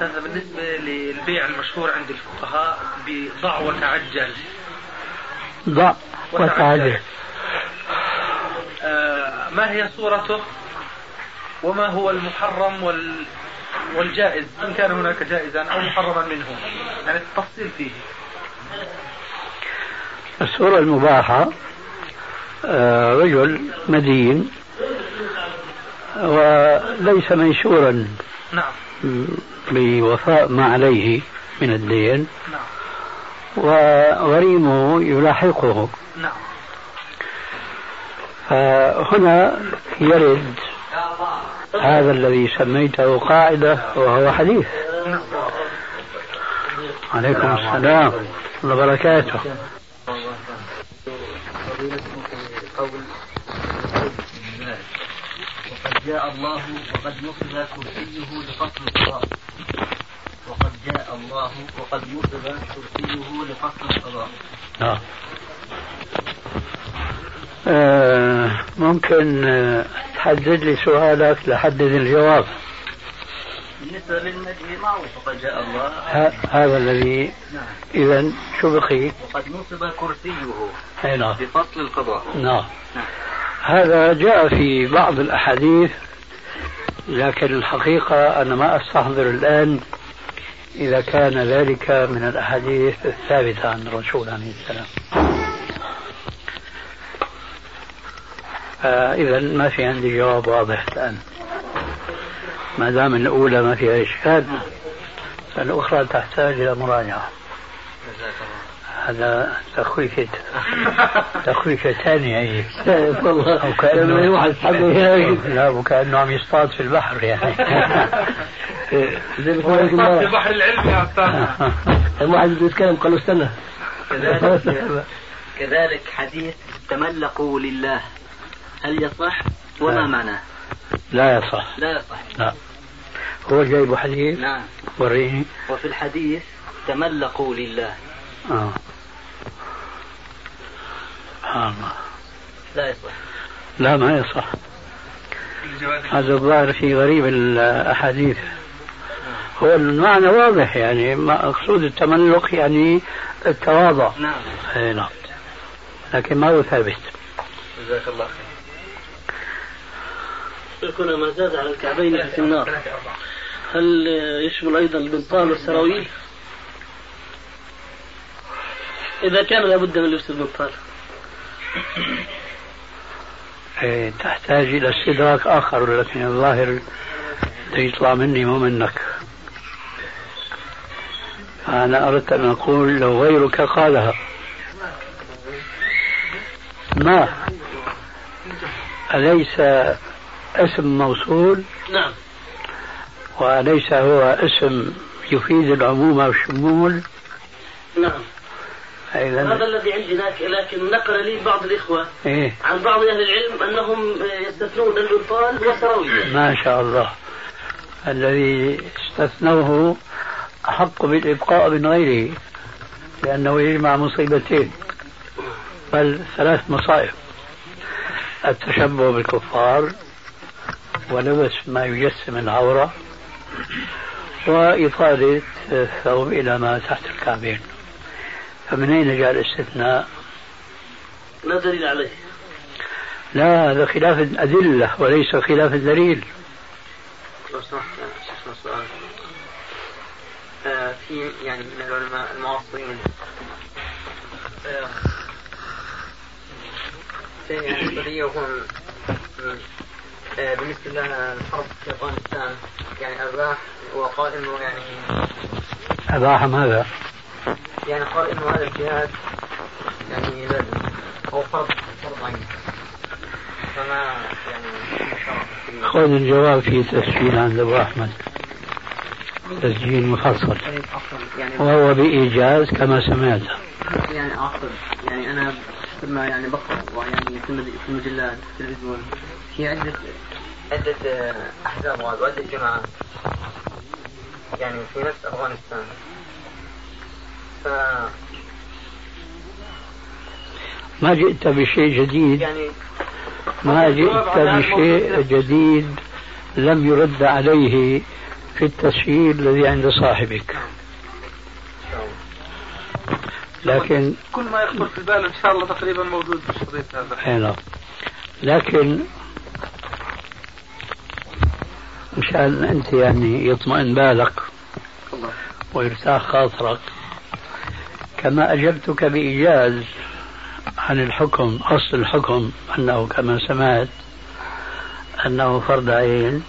هذا بالنسبة للبيع المشهور عند الفقهاء بضع وتعجل. ضع وتعجل. آه ما هي صورته؟ وما هو المحرم وال والجائز؟ إن كان هناك جائزا أو محرما منه؟ يعني التفصيل فيه. الصورة المباحة آه، رجل مدين وليس منشورا. نعم. بوفاء ما عليه من الدين. نعم. وغريمه يلاحقه. نعم. فهنا يرد هذا الذي سميته قاعدة وهو حديث. نعم عليكم السلام. ورحمة الله وبركاته. جاء الله وقد نصب كرسيه لفصل القضاء. وقد جاء الله وقد نصب كرسيه لفصل القضاء. نعم. آه ممكن آه، تحدد لي سؤالك لحدد الجواب. بالنسبة للمجيء معروف وقد جاء الله. هذا الذي نعم. إذا شو بقي؟ وقد نصب كرسيه أي نعم. لفصل القضاء. نعم. نعم. هذا جاء في بعض الأحاديث لكن الحقيقة أنا ما أستحضر الآن إذا كان ذلك من الأحاديث الثابتة عن الرسول عليه السلام. إذا ما في عندي جواب واضح الآن. ما دام الأولى ما فيها إشكال فالأخرى تحتاج إلى مراجعة. هذا تخويفة تخويفة ثانية هي والله. أو كأنه لا وكأنه عم يصطاد في البحر يعني. زي ما قلت لك في بحر العلم يا أستاذ. الواحد بده يتكلم قال له استنى. كذلك كذلك حديث تملقوا لله. هل يصح وما نعم. معناه؟ لا يصح. لا يصح. لا هو جايب حديث نعم. وريني. وفي الحديث تملقوا لله. آه. سبحان الله. لا يصح. لا ما يصح. هذا الظاهر في غريب الأحاديث. هو المعنى واضح يعني ما أقصد التملق يعني التواضع. نعم. أي نعم. لكن ما هو ثابت. جزاك الله خير. يكون ما زاد على الكعبين في النار. هل يشمل أيضا البنطال والسراويل؟ إذا كان لابد من لبس البنطال إيه، تحتاج إلى استدراك آخر لكن الظاهر يطلع مني مو منك. أنا أردت أن أقول لو غيرك قالها. ما؟ أليس اسم موصول؟ نعم. وأليس هو اسم يفيد العموم والشمول؟ نعم. هذا إذا الذي عندي لك- لكن نقل لي بعض الإخوة إيه. عن بعض أهل العلم أنهم يستثنون البنطال والسراويل ما شاء الله. الذي استثنوه أحق بالإبقاء من غيره لأنه يجمع مصيبتين بل ثلاث مصائب. التشبه بالكفار ولبس ما يجسم العورة وإطالة الثوب إلى ما تحت الكعبين. فمن أين جاء الاستثناء؟ لا دليل عليه لا هذا خلاف الأدلة وليس خلاف الدليل لو سمحت شيخنا سؤال آه، في يعني من العلماء المعاصرين آه، في يعني آه، بالنسبة للحرب في أفغانستان يعني أباح وقال إنه يعني أباح ماذا؟ يعني قال إنه هذا الجهاد يعني لازم أو فرض فرض عين. فما يعني خذ الجواب في تسجيل عند أبو أحمد. تسجيل مفصل. يعني وهو بإيجاز كما سمعت. يعني اقصد يعني أنا لما يعني بقرأ ويعني في المج- في المجلات في التلفزيون في عده عدة أحزاب وعدة جماعات. يعني في نفس أفغانستان. ف ما جئت بشيء جديد. يعني ما جئت بشيء جديد لم يرد عليه في التسجيل الذي عند صاحبك. لكن كل ما يخطر في البال إن شاء الله تقريبا موجود في الشريط هذا. لكن مشان أنت يعني يطمئن بالك ويرتاح خاطرك كما أجبتك بإيجاز عن الحكم أصل الحكم أنه كما سمعت أنه فرض عين.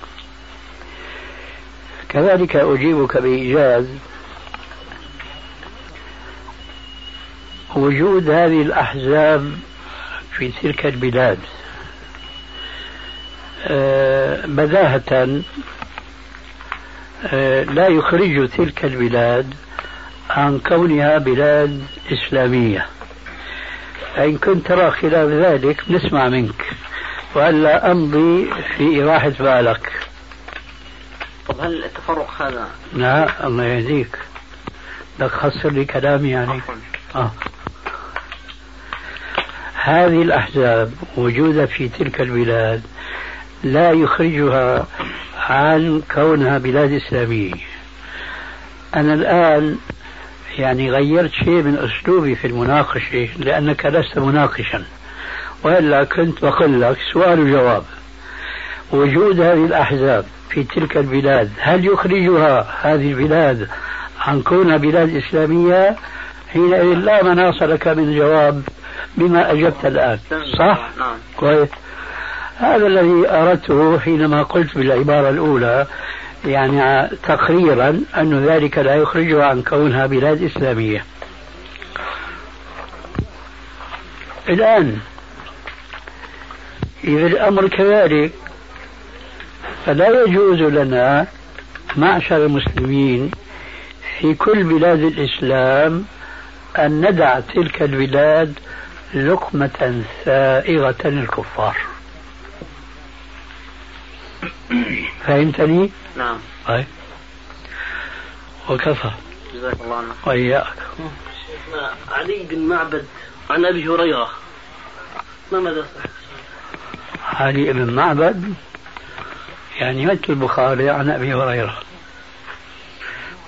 كذلك أجيبك بإيجاز وجود هذه الأحزاب في تلك البلاد. آه، بداهة آه، لا يخرج تلك البلاد عن كونها بلاد إسلامية. فإن كنت ترى خلاف ذلك نسمع منك وألا أمضي في إراحة بالك. طب هل التفرق هذا؟ لا الله يهديك. بدك خسر لي كلامي يعني آه. هذه الأحزاب وجودها في تلك البلاد لا يخرجها عن كونها بلاد إسلامية. أنا الآن يعني غيرت شيء من أسلوبي في المناقشة لأنك لست مناقشا. وإلا كنت بقول لك سؤال وجواب. وجود هذه الأحزاب في تلك البلاد هل يخرجها هذه البلاد عن كونها بلاد إسلامية؟ حينئذ لا مناص لك من جواب بما أجبت الآن. صح؟ نعم. كويس. هذا الذي أردته حينما قلت بالعبارة الأولى يعني تقريرا أن ذلك لا يخرجها عن كونها بلاد إسلامية الآن إذا الأمر كذلك فلا يجوز لنا معشر المسلمين في كل بلاد الإسلام أن ندع تلك البلاد لقمة سائغة للكفار فهمتني؟ نعم. طيب. وكفى. جزاك الله عنك وإياك. شيخنا علي بن معبد عن أبي هريرة. ما مدى صحته؟ علي بن معبد يعني مثل البخاري عن أبي هريرة.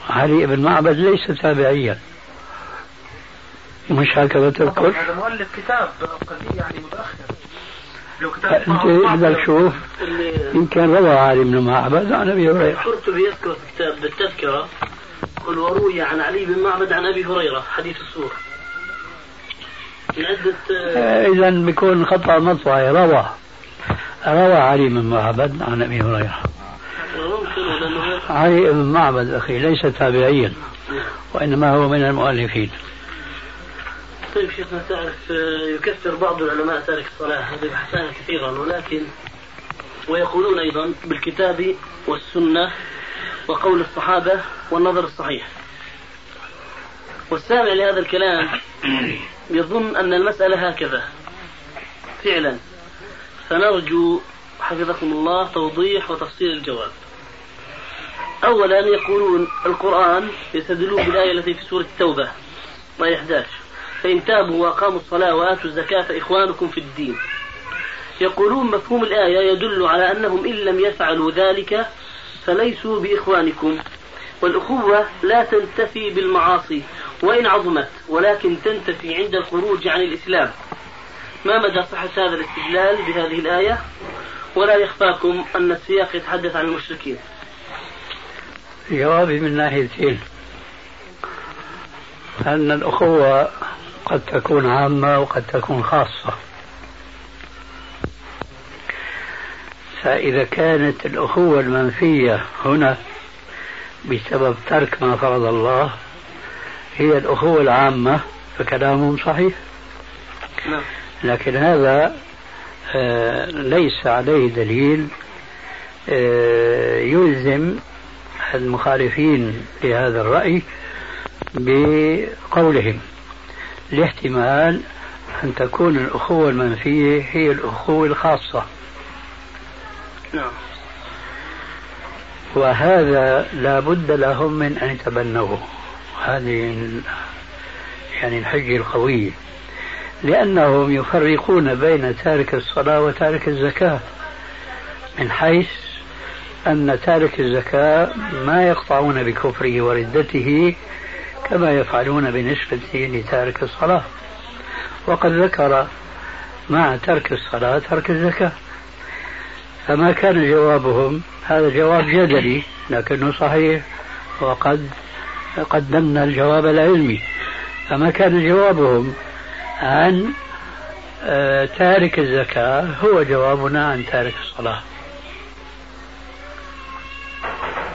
علي بن معبد ليس تابعيا. مش هكذا تذكر هذا مؤلف كتاب قديم يعني متأخر. لو كتاب انت بدك شوف اللي يمكن روى علي بن معبد عن أبي هريرة. القرطبي يذكر في كتاب بالتذكرة قل وروي عن علي بن معبد عن أبي هريرة حديث السور آه، إذا بيكون خطأ مطبعي روى. روى علي بن معبد عن أبي هريرة. علي بن معبد أخي ليس تابعيا وإنما هو من المؤلفين. طيب شيخنا تعرف آه، يكفر بعض العلماء تارك الصلاة. هذه بحثان كثيرا ولكن ويقولون أيضا بالكتاب والسنة وقول الصحابة والنظر الصحيح. والسامع لهذا الكلام يظن أن المسألة هكذا. فعلا فنرجو حفظكم الله توضيح وتفصيل الجواب. أولا يقولون القرآن يستدلون بالآية التي في سورة التوبة آية 11 فإن تابوا وأقاموا الصلاة وآتوا الزكاة فإخوانكم في الدين. يقولون مفهوم الآية يدل على أنهم إن لم يفعلوا ذلك فليسوا بإخوانكم. والأخوة لا تنتفي بالمعاصي وإن عظمت ولكن تنتفي عند الخروج عن الإسلام. ما مدى صحة هذا الاستدلال بهذه الآية؟ ولا يخفاكم أن السياق يتحدث عن المشركين. جوابي من ناحيتين. أن الأخوة قد تكون عامة وقد تكون خاصة. فإذا كانت الأخوة المنفية هنا بسبب ترك ما فرض الله هي الأخوة العامة فكلامهم صحيح. نعم. لكن هذا آه، ليس عليه دليل آه، يلزم المخالفين لهذا الرأي بقولهم. لاحتمال أن تكون الأخوة المنفية هي الأخوة الخاصة. نعم. وهذا لا بد لهم من أن يتبنوه. هذه يعني الحجة القوية. لأنهم يفرقون بين تارك الصلاة وتارك الزكاة من حيث أن تارك الزكاة ما يقطعون بكفره وردته كما يفعلون بالنسبة لتارك الصلاة. وقد ذكر مع ترك الصلاة ترك الزكاة. فما كان جوابهم هذا جواب جدلي لكنه صحيح. وقد قدمنا الجواب العلمي. فما كان جوابهم عن آه، تارك الزكاة هو جوابنا عن تارك الصلاة.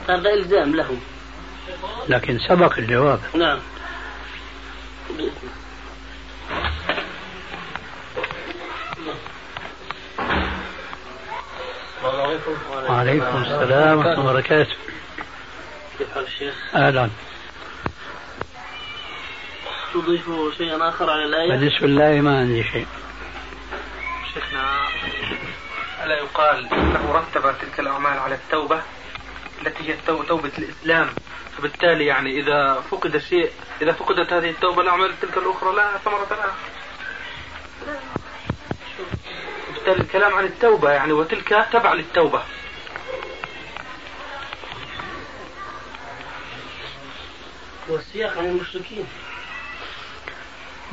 هذا إلزام لهم. لكن سبق الجواب. نعم. وعليكم السلام ورحمة الله وبركاته. كيف حال الشيخ؟ أهلا. تضيف شيئا آخر على الآية؟ بالنسبة لله ما عندي شيء. شيخنا. ألا يقال أنه رتب تلك الأعمال على التوبة التي هي توبة الإسلام. فبالتالي يعني إذا فقد شيء إذا فقدت هذه التوبة الأعمال تلك الأخرى لا ثمرة لها. بالتالي الكلام عن التوبة يعني وتلك تبع للتوبة. والسياق عن المشركين.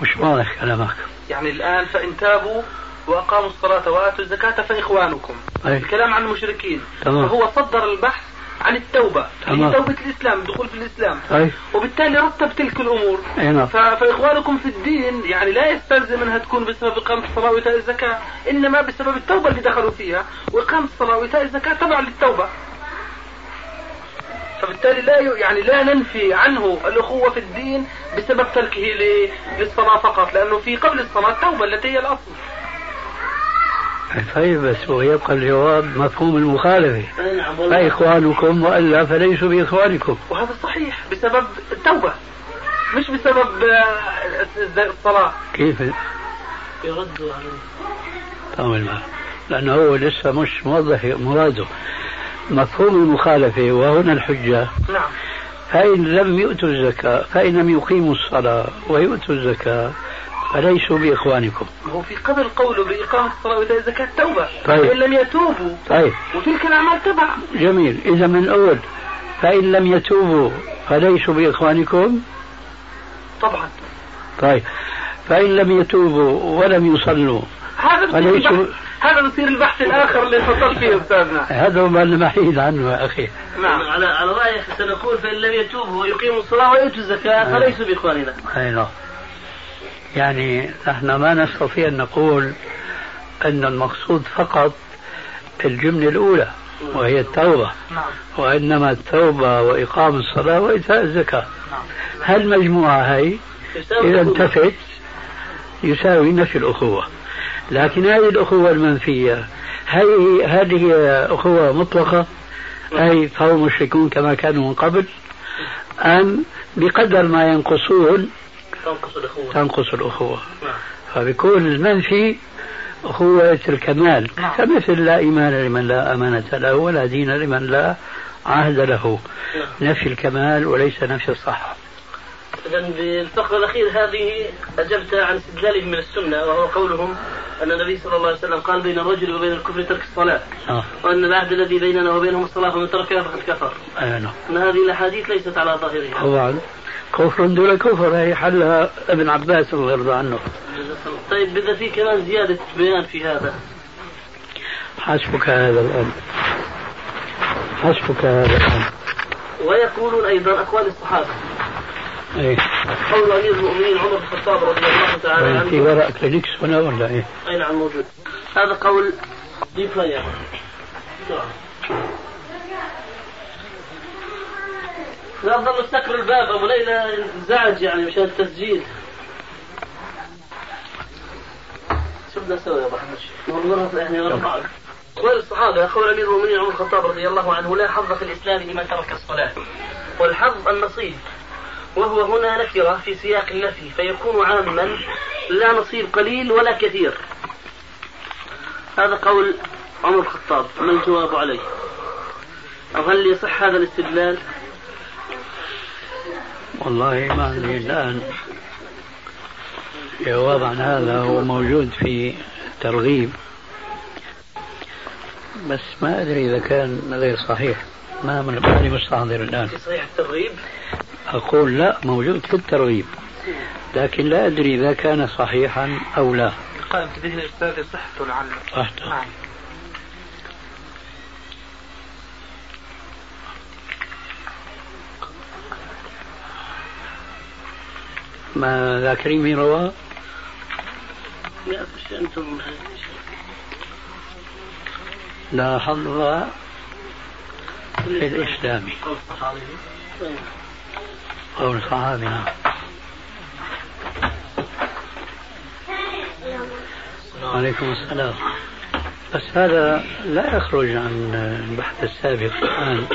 مش واضح كلامك؟ يعني الآن فإن تابوا وأقاموا الصلاة وآتوا الزكاة فإخوانكم. أي. الكلام عن المشركين. تمام. فهو صدر البحث عن التوبة. هي توبة الإسلام الدخول في الإسلام. أي. وبالتالي رتب تلك الأمور. أي نعم. ف- فإخوانكم في الدين يعني لا يستلزم أنها تكون بسبب إقامة الصلاة وإيتاء الزكاة إنما بسبب التوبة اللي دخلوا فيها. وإقامة الصلاة وإيتاء الزكاة تبع للتوبة. فبالتالي لا ي- يعني لا ننفي عنه الأخوة في الدين بسبب تركه ل- للصلاة فقط لأنه في قبل الصلاة توبة التي هي الأصل. طيب بس ويبقى الجواب مفهوم المخالفة. نعم والله. فإخوانكم وإلا فليسوا بإخوانكم. وهذا صحيح بسبب التوبة مش بسبب آه، الصلاة. كيف؟ يردوا معه لأنه هو لسه مش موضح مراده. مفهوم المخالفة وهنا الحجة. نعم. فإن لم يؤتوا الزكاة فإن لم يقيموا الصلاة ويؤتوا الزكاة. فليسوا بإخوانكم. ما هو في قبل قوله بإقامة الصلاة وإيتاء الزكاة توبة طيب. وإن لم يتوبوا. طيب. وتلك الأعمال تبع. جميل. إذا من أول فإن لم يتوبوا فليسوا بإخوانكم. طبعا. طيب. فإن لم يتوبوا ولم يصلوا هذا فليسوا هذا بصير البحث الآخر اللي فصلت فيه أستاذنا. هذا ما المحيد عنه يا أخي. نعم. على على رأيك سنقول فإن لم يتوبوا ويقيموا الصلاة ويؤتوا الزكاة فليسوا بإخواننا. أي نعم. يعني نحن ما نستطيع أن نقول أن المقصود فقط الجملة الأولى وهي التوبة. نعم. وإنما التوبة وإقام الصلاة وإيتاء الزكاة. نعم. هالمجموعة هي؟ إذا. انتفت يساوي نفي الأخوة. لكن هذه الأخوة المنفية هي هل هي أخوة مطلقة؟ أي فهم مشركون كما كانوا من قبل؟ أم بقدر ما ينقصون تنقص الأخوة تنقص الأخوة نعم. فبيكون المنفي أخوة الكمال نعم. كمثل لا إيمان لمن لا أمانة له ولا دين لمن لا عهد له نعم. نفي الكمال وليس نفي الصحة إذا بالفقرة الأخير هذه أجبت عن استدلالهم من السنة وهو قولهم أن النبي صلى الله عليه وسلم قال بين الرجل وبين الكفر ترك الصلاة آه. وأن العهد الذي بيننا وبينهم الصلاة فمن تركها فقد كفر آه نعم. أن هذه الأحاديث ليست على ظاهرها طبعا كفر دون كفر هي حلها ابن عباس الله يرضى عنه. طيب بدأ في كمان زيادة بيان في هذا. حسبك هذا الآن حسبك هذا الآن ويقولون أيضا أقوال الصحابة. إيه. قول أمير المؤمنين عمر بن الخطاب رضي الله تعالى في عنه. ورق كلينكس هنا ولا إيه؟ أي نعم موجود. هذا قول ضيف لي إياه. لا ظل استكر الباب أبو ليلى انزعج يعني مشان التسجيل. شو بدنا نسوي يا أبو احمد يعني قول الصحابة قول أمير المؤمنين عمر الخطاب رضي الله عنه لا حظ في الإسلام لمن ترك الصلاة. والحظ النصيب. وهو هنا نكرة في سياق النفي فيكون عاما لا نصيب قليل ولا كثير. هذا قول عمر الخطاب ما الجواب عليه. أو هل يصح هذا الاستدلال؟ والله ما عندي الآن جواب عن هذا هو موجود في ترغيب بس ما أدري إذا كان غير صحيح. ما ماني مستحضر الآن. صحيح الترغيب؟ أقول لا موجود في الترغيب. لكن لا أدري إذا كان صحيحا أو لا. قائم تديه الأستاذ صحته لعله صحته نعم. ما ذاكرين مين رواه؟ لا أنتم لا حظ في الإسلام قول الصحابي. نعم. وعليكم السلام. بس هذا لا يخرج عن البحث السابق الآن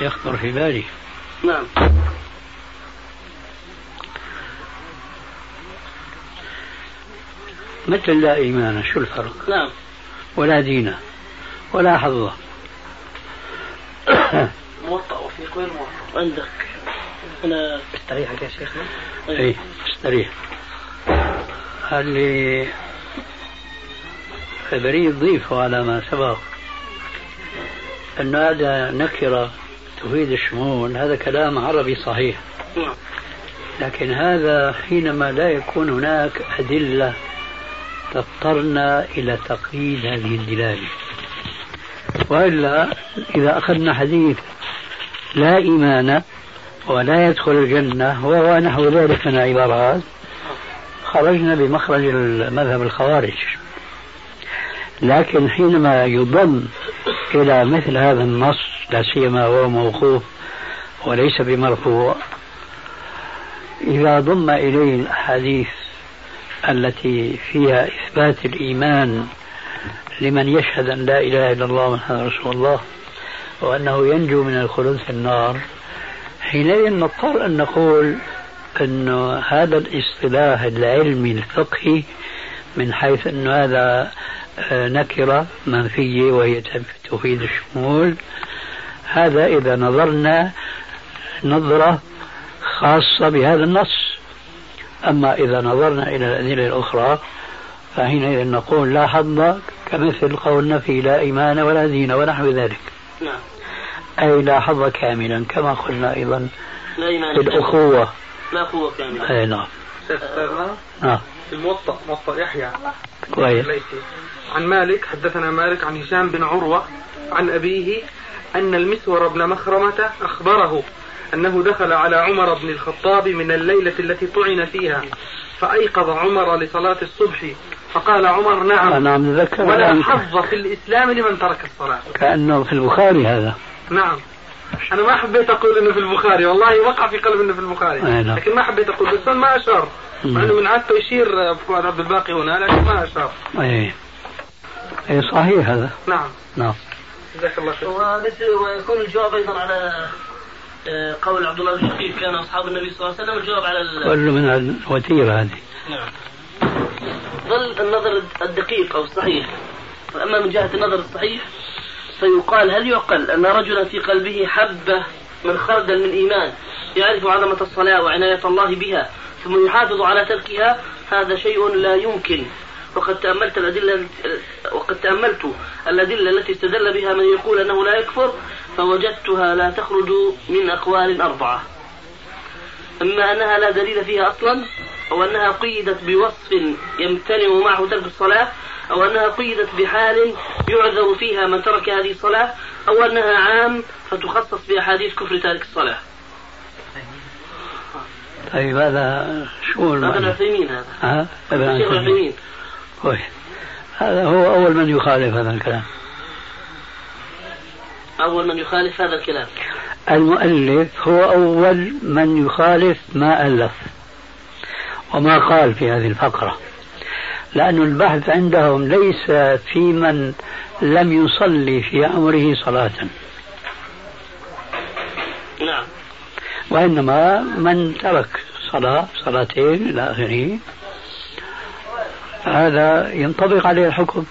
يخطر في بالي نعم. مثل لا إيمان شو الفرق؟ نعم. ولا دين ولا حظ. موطأ وفي غير موطأ. عندك. أنا استريحك يا شيخنا اي استريح اللي بريد ضيفه على ما سبق أن هذا نكرة تفيد الشمول هذا كلام عربي صحيح. نعم. لكن هذا حينما لا يكون هناك أدلة تضطرنا إلى تقييد هذه الدلالة. وإلا إذا أخذنا حديث لا إيمان ولا يدخل الجنة وهو نحو ذلك من العبارات خرجنا بمخرج المذهب الخوارج. لكن حينما يضم إلى مثل هذا النص لا سيما وهو موقوف وليس بمرفوع إذا ضم إليه الأحاديث التي فيها إثبات الإيمان لمن يشهد أن لا إله إلا الله محمد رسول الله وأنه ينجو من الخلود في النار حينئذ نضطر أن نقول أن هذا الاصطلاح العلمي الفقهي من حيث أن هذا آه، نكرة منفية وهي تفيد الشمول. هذا إذا نظرنا نظرة خاصة بهذا النص. أما إذا نظرنا إلى الأدلة الأخرى فحينئذ نقول لا حظ كمثل قولنا في لا إيمان ولا دين ونحو ذلك. نعم. أي لا حظ كاملا كما قلنا أيضا لا إيمان في الأخوة. لا قوة كاملة. أي نعم. نعم. في الموطأ موطأ يحيى. كويس. عن مالك حدثنا مالك عن هشام بن عروة عن أبيه أن المسور بن مخرمة أخبره أنه دخل على عمر بن الخطاب من الليلة التي طعن فيها فأيقظ عمر لصلاة الصبح فقال عمر نعم نعم ذكر ولا حظ في الإسلام لمن ترك الصلاة. كأنه في البخاري هذا. نعم. أنا ما حبيت أقول إنه في البخاري والله وقع في قلب إنه في البخاري نعم. لكن ما حبيت أقول بس ما أشار مع إنه من عادته يشير فؤاد عبد الباقي هنا لكن ما أشار أي. أي صحيح هذا. نعم. نعم. جزاك الله خير. ويكون الجواب أيضا على قول عبد الله بن شقيق كان أصحاب النبي صلى الله عليه وسلم الجواب على كله من الوتيرة هذه. نعم. ظل النظر الدقيق أو الصحيح. وأما من جهة النظر الصحيح فيقال هل يعقل أن رجلا في قلبه حبة من خردل من إيمان يعرف عظمة الصلاة وعناية الله بها ثم يحافظ على تركها؟ هذا شيء لا يمكن. وقد تأملت الأدلة وقد تأملت الأدلة التي استدل بها من يقول أنه لا يكفر فوجدتها لا تخرج من أقوال أربعة. إما أنها لا دليل فيها أصلا أو أنها قيدت بوصف يمتنع معه ترك الصلاة أو أنها قيدت بحال يعذر فيها من ترك هذه الصلاة أو أنها عام فتخصص بأحاديث كفر تارك الصلاة. طيب هذا شو هذا ابن عثيمين هذا. ها؟ ابن عثيمين كويس هذا هو أول من يخالف هذا الكلام. أول من يخالف هذا الكلام. المؤلف هو أول من يخالف ما ألف وما قال في هذه الفقرة. لأن البحث عندهم ليس في من لم يصلي في عمره صلاة. نعم. وإنما من ترك صلاة صلاتين إلى آخره. هذا ينطبق عليه الحكم.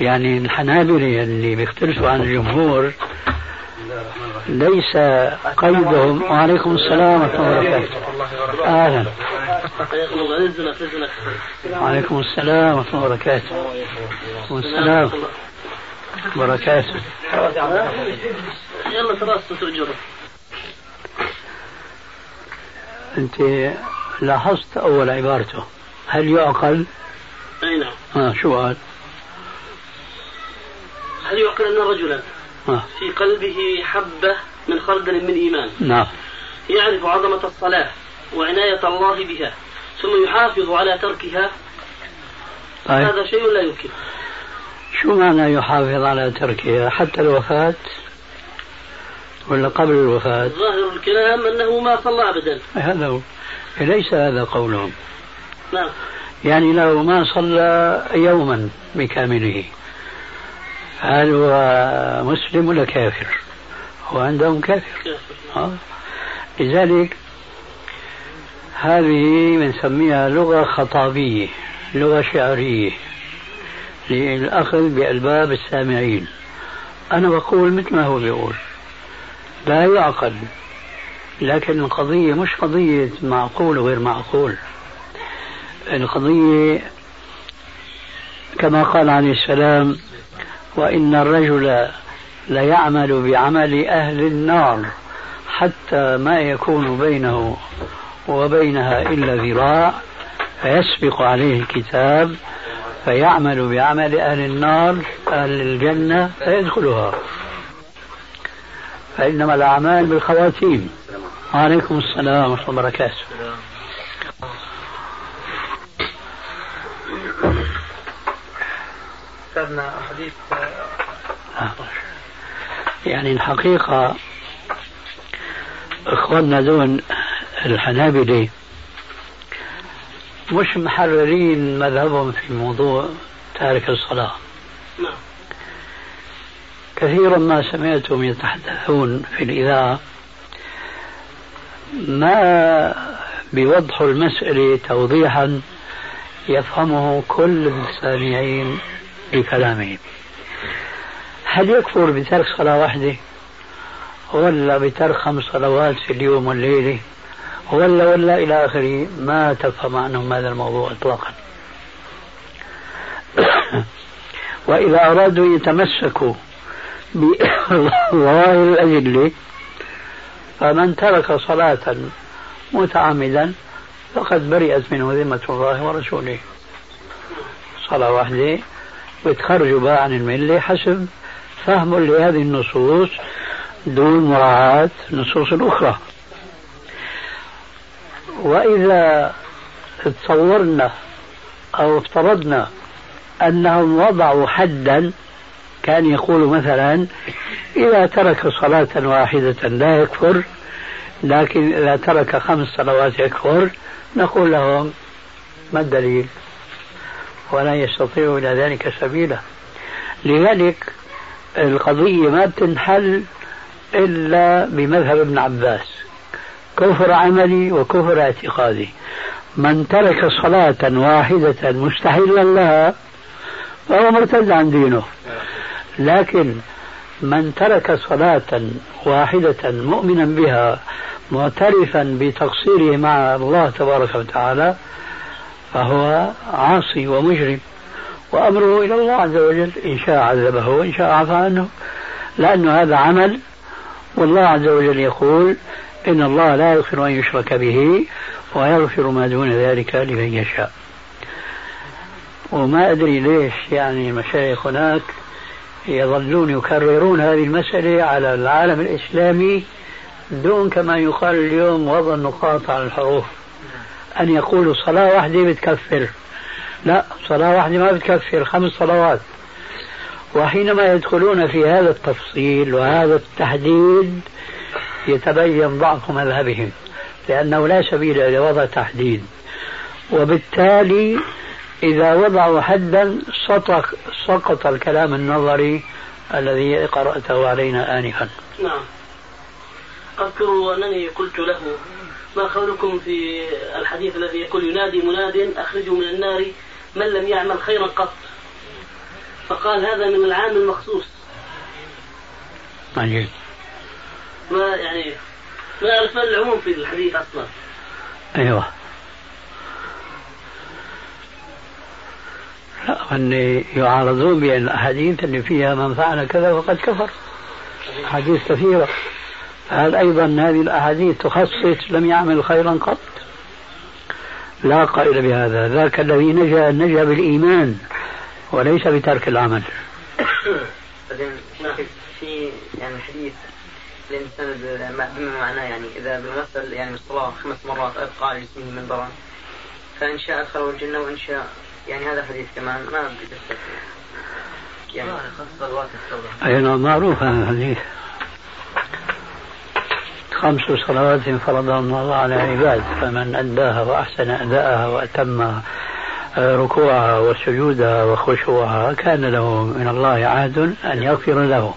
يعني الحنابلة اللي بيختلفوا عن الجمهور ليس قيدهم. وعليكم السلام ورحمة الله وبركاته. أهلا. وعليكم السلام ورحمة الله وبركاته. والسلام وبركاته. يلا خلاص تؤجره أنت لاحظت أول عبارته؟ هل يعقل؟ أي نعم. آه شو قال؟ هل يعقل أن رجلا آه. في قلبه حبة من خردل من إيمان؟ نعم. يعرف عظمة الصلاة وعناية الله بها ثم يحافظ على تركها؟ طيب. هذا شيء لا يمكن. شو معنى يحافظ على تركها؟ حتى الوفاة؟ ولا قبل الوفاة؟ ظاهر الكلام أنه ما صلى أبدا. هذا هو. ليس هذا قولهم. نعم. يعني لو ما صلى يوما بكامله هل هو مسلم ولا كافر؟ هو عندهم كافر. آه. لذلك هذه بنسميها لغة خطابية لغة شعرية للأخذ بألباب السامعين. أنا بقول مثل ما هو بيقول. لا يعقل لكن القضية مش قضية معقول وغير معقول. القضية كما قال عليه السلام وإن الرجل ليعمل بعمل أهل النار حتى ما يكون بينه وبينها إلا ذراع فيسبق عليه الكتاب فيعمل بعمل أهل النار أهل الجنة فيدخلها. فإنما الأعمال بالخواتيم. وعليكم السلام ورحمة الله وبركاته. حديث. يعني الحقيقة إخواننا دون الحنابلة مش محررين مذهبهم في موضوع تارك الصلاة. نعم. كثيرا ما سمعتهم يتحدثون في الإذاعة ما بيوضحوا المسألة توضيحا يفهمه كل السامعين لكلامهم هل يكفر بترك صلاة واحدة؟ ولا بترك خمس صلوات في اليوم والليلة؟ ولا ولا إلى آخره؟ ما تفهم عنهم هذا الموضوع إطلاقا. وإذا أرادوا يتمسكوا بظواهر الأدلة فمن ترك صلاة متعمدا فقد برئت منه ذمة الله ورسوله. صلاة واحدة وتخرجوا بقى عن الملة حسب فهم لهذه النصوص دون مراعاة النصوص الأخرى وإذا تصورنا أو افترضنا أنهم وضعوا حدا كان يقول مثلا إذا ترك صلاة واحدة لا يكفر لكن إذا ترك خمس صلوات يكفر نقول لهم ما الدليل؟ ولا يستطيع إلى ذلك سبيلا. لذلك القضية ما بتنحل إلا بمذهب ابن عباس. كفر عملي وكفر اعتقادي. من ترك صلاة واحدة مستحيلا لها فهو مرتد عن دينه. لكن من ترك صلاة واحدة مؤمنا بها معترفا بتقصيره مع الله تبارك وتعالى فهو عاصي ومجرم. وأمره إلى الله عز وجل إن شاء عذبه وإن شاء عفى عنه. لأن هذا عمل والله عز وجل يقول إن الله لا يغفر أن يشرك به ويغفر ما دون ذلك لمن يشاء. وما أدري ليش يعني المشايخ هناك يظلون يكررون هذه المسألة على العالم الإسلامي دون كما يقال اليوم وضع النقاط على الحروف. أن يقولوا صلاة واحدة بتكفر. لا صلاة واحدة ما بتكفر خمس صلوات. وحينما يدخلون في هذا التفصيل وهذا التحديد يتبين ضعف مذهبهم لأنه لا سبيل إلى وضع تحديد. وبالتالي إذا وضعوا حدا سقط الكلام النظري الذي قرأته علينا آنفا. نعم. أذكر أنني قلت له ما قولكم في الحديث الذي يقول ينادي مناد أخرجوا من النار من لم يعمل خيرا قط. فقال هذا من العام المخصوص. عجيب ما يعني ما أعرف العموم في الحديث أصلا. أيوه. لا أن يعارضون بأن الأحاديث اللي فيها من فعل كذا فقد كفر. أحاديث كثيرة. هل أيضا هذه الأحاديث تخصص لم يعمل خيرا قط؟ لا قائل بهذا ذاك الذي نجا نجا بالإيمان وليس بترك العمل. بعدين في يعني حديث الإنسان بما معناه يعني إذا بمثل يعني بالصلاة خمس مرات أبقى لجسمه منبرا فإن شاء أدخله الجنة وإن شاء يعني هذا حديث كمان ما بدي يعني صلوات أي نعم معروف هذا الحديث. خمس صلوات فرضهن الله على العباد فمن أداها وأحسن أداءها وأتم ركوعها وسجودها وخشوعها كان له من الله عهد أن يغفر له.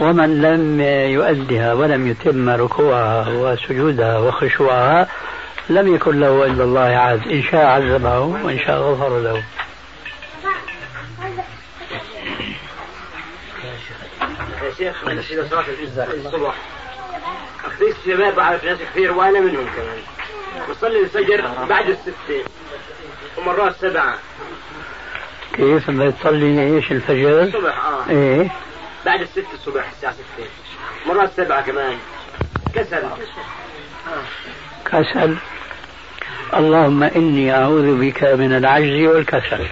ومن لم يؤدها ولم يتم ركوعها وسجودها وخشوعها لم يكن له إلا الله عهد إن شاء عذبه وإن شاء غفر له. يا شيخ إذا صلاة الصبح أخذت الشباب أعرف ناس كثير وأنا منهم كمان. وصلي الفجر بعد الستة. ومرات سبعة. كيف بتصلي إيش الفجر؟ الصبح آه. إيه. بعد الست الصبح الساعة 6 مرات سبعة كمان. كسل. كسل. اللهم إني أعوذ بك من العجز والكسل.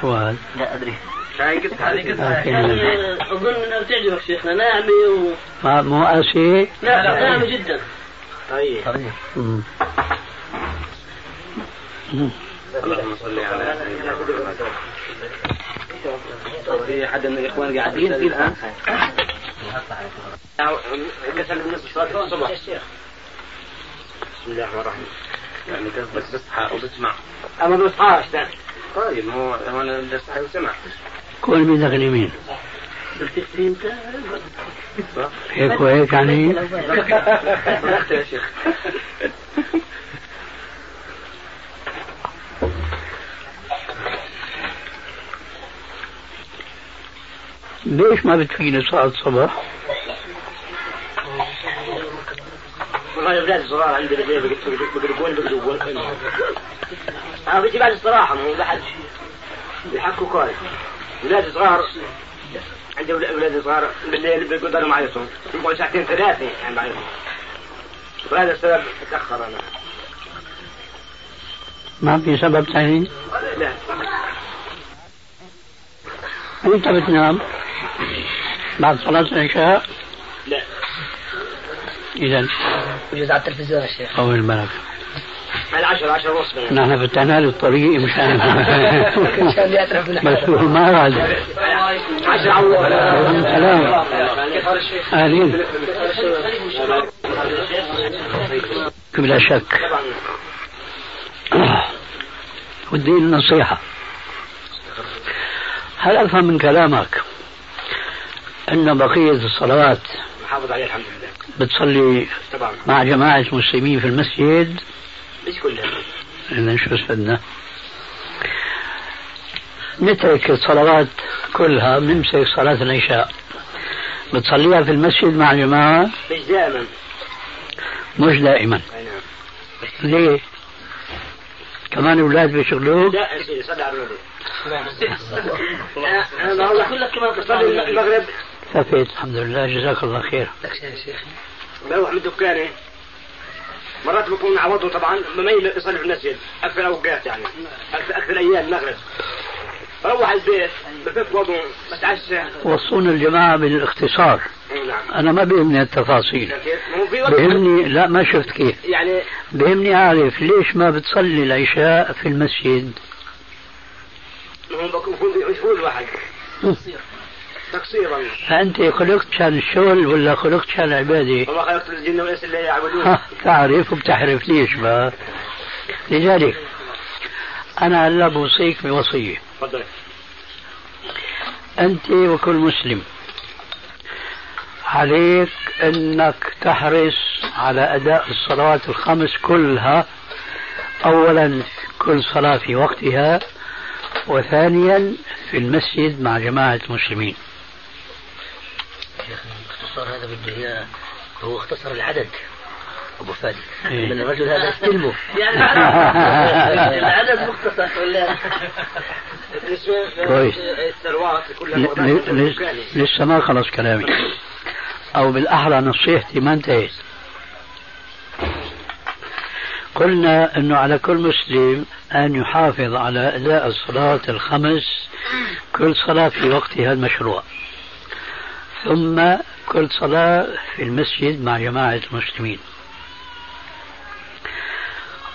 شو هذا؟ لا أدري. يعني أظن أنها بتعجبك شيخنا ناعمة و... ما مو أسي؟ لا ناعمة جدا. طيب. اللهم صل على سيدنا في حد من الإخوان قاعدين الان كسل بالنصف صلاه الصبح بسم الله الرحمن الرحيم يعني قصدك تصحى وتسمع أنا ما بصحاش طيب هو هو أنا بدي اصحى وسمع كل بيدك اليمين هيك وهيك يعني يا ليش ما بتفيني صلاة الصبح؟ والله الاولاد الصغار عندي بيقربون بيقربون أنا بيجي بعد الصراحه مو بعد بيحكوا كويس أولاد صغار. عندي أولاد صغار بالليل بيقدروا معيطهم يقعدوا ساعتين ثلاثة يعني معيطهم وهذا السبب اتاخر أنا. ما في سبب ثاني؟ لا. أنت بتنام. بعد صلاة العشاء؟ لا. إذا يجوز على التلفزيون يا شيخ. أو الملك 10 10 ونص نحن فتحنا له الطريق مشان مشان يعترف بس هو ما راد. 10 عوض سلام. أهلين بلا شك. ودي النصيحة. هل أفهم من كلامك أن بقية الصلوات محافظ عليه الحمد لله. بتصلي طبعا مع جماعة مسلمين في المسجد؟ مش كلها إذا شو استفدنا؟ نترك الصلوات كلها بنمسك صلاة العشاء. بتصليها في المسجد مع جماعة مش دائما. مش دائما نعم. ليه؟ كمان الاولاد بيشغلوك؟ لا يا سيدي صلي على النبي. أنا أنا بقول لك كمان المغرب. كفيت الحمد لله جزاك الله خير. بروح من دكاني. مرات بكون عوضه طبعا بميل يصلي في المسجد أكثر اوقات يعني. أكثر, أكثر أيام المغرب. بروح البيت بفك وضوء بتعشى. وصونا الجماعة بالاختصار أي نعم. أنا ما بيهمني التفاصيل. بيهمني لا ما شفت كيف. يعني بيهمني أعرف ليش ما بتصلي العشاء في المسجد؟ هم بكون يشوفون الواحد. تقصيرا. فأنت خلقت عشان الشغل ولا خلقت عشان العبادة وما خلقت الجن والإنس إلا يعبدون. تعرف وبتحرف ليش ما؟ لذلك أنا هلا بوصيك بوصية. تفضل. أنت وكل مسلم عليك أنك تحرص على أداء الصلوات الخمس كلها. أولا كل صلاة في وقتها وثانيا في المسجد مع جماعة المسلمين. الاختصار هذا بده هو اختصر العدد. أبو فادي. إيه. من الرجل هذا استلمه. يعني العدد مختصر. ولا؟ كويس. لسه ما خلص كلامي. أو بالأحرى نصيحتي ما انتهت قلنا أنه على كل مسلم أن يحافظ على أداء الصلاة الخمس كل صلاة في وقتها المشروع. ثم كل صلاة في المسجد مع جماعة المسلمين.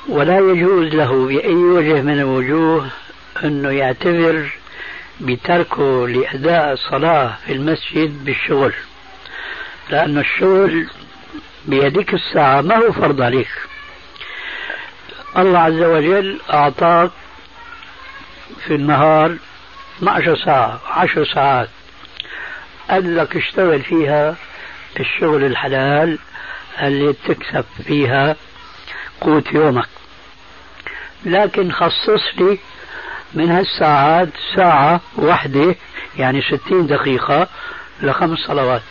ولا يجوز له بأي وجه من الوجوه أنه يعتذر بتركه لأداء الصلاة في المسجد بالشغل لأن الشغل بيدك الساعة ما هو فرض عليك. الله عز وجل أعطاك في النهار 12 ساعة 10 ساعات. قال لك اشتغل فيها الشغل الحلال اللي تكسب فيها قوت يومك. لكن خصص لي من هالساعات ساعة واحدة يعني ستين دقيقة لخمس صلوات.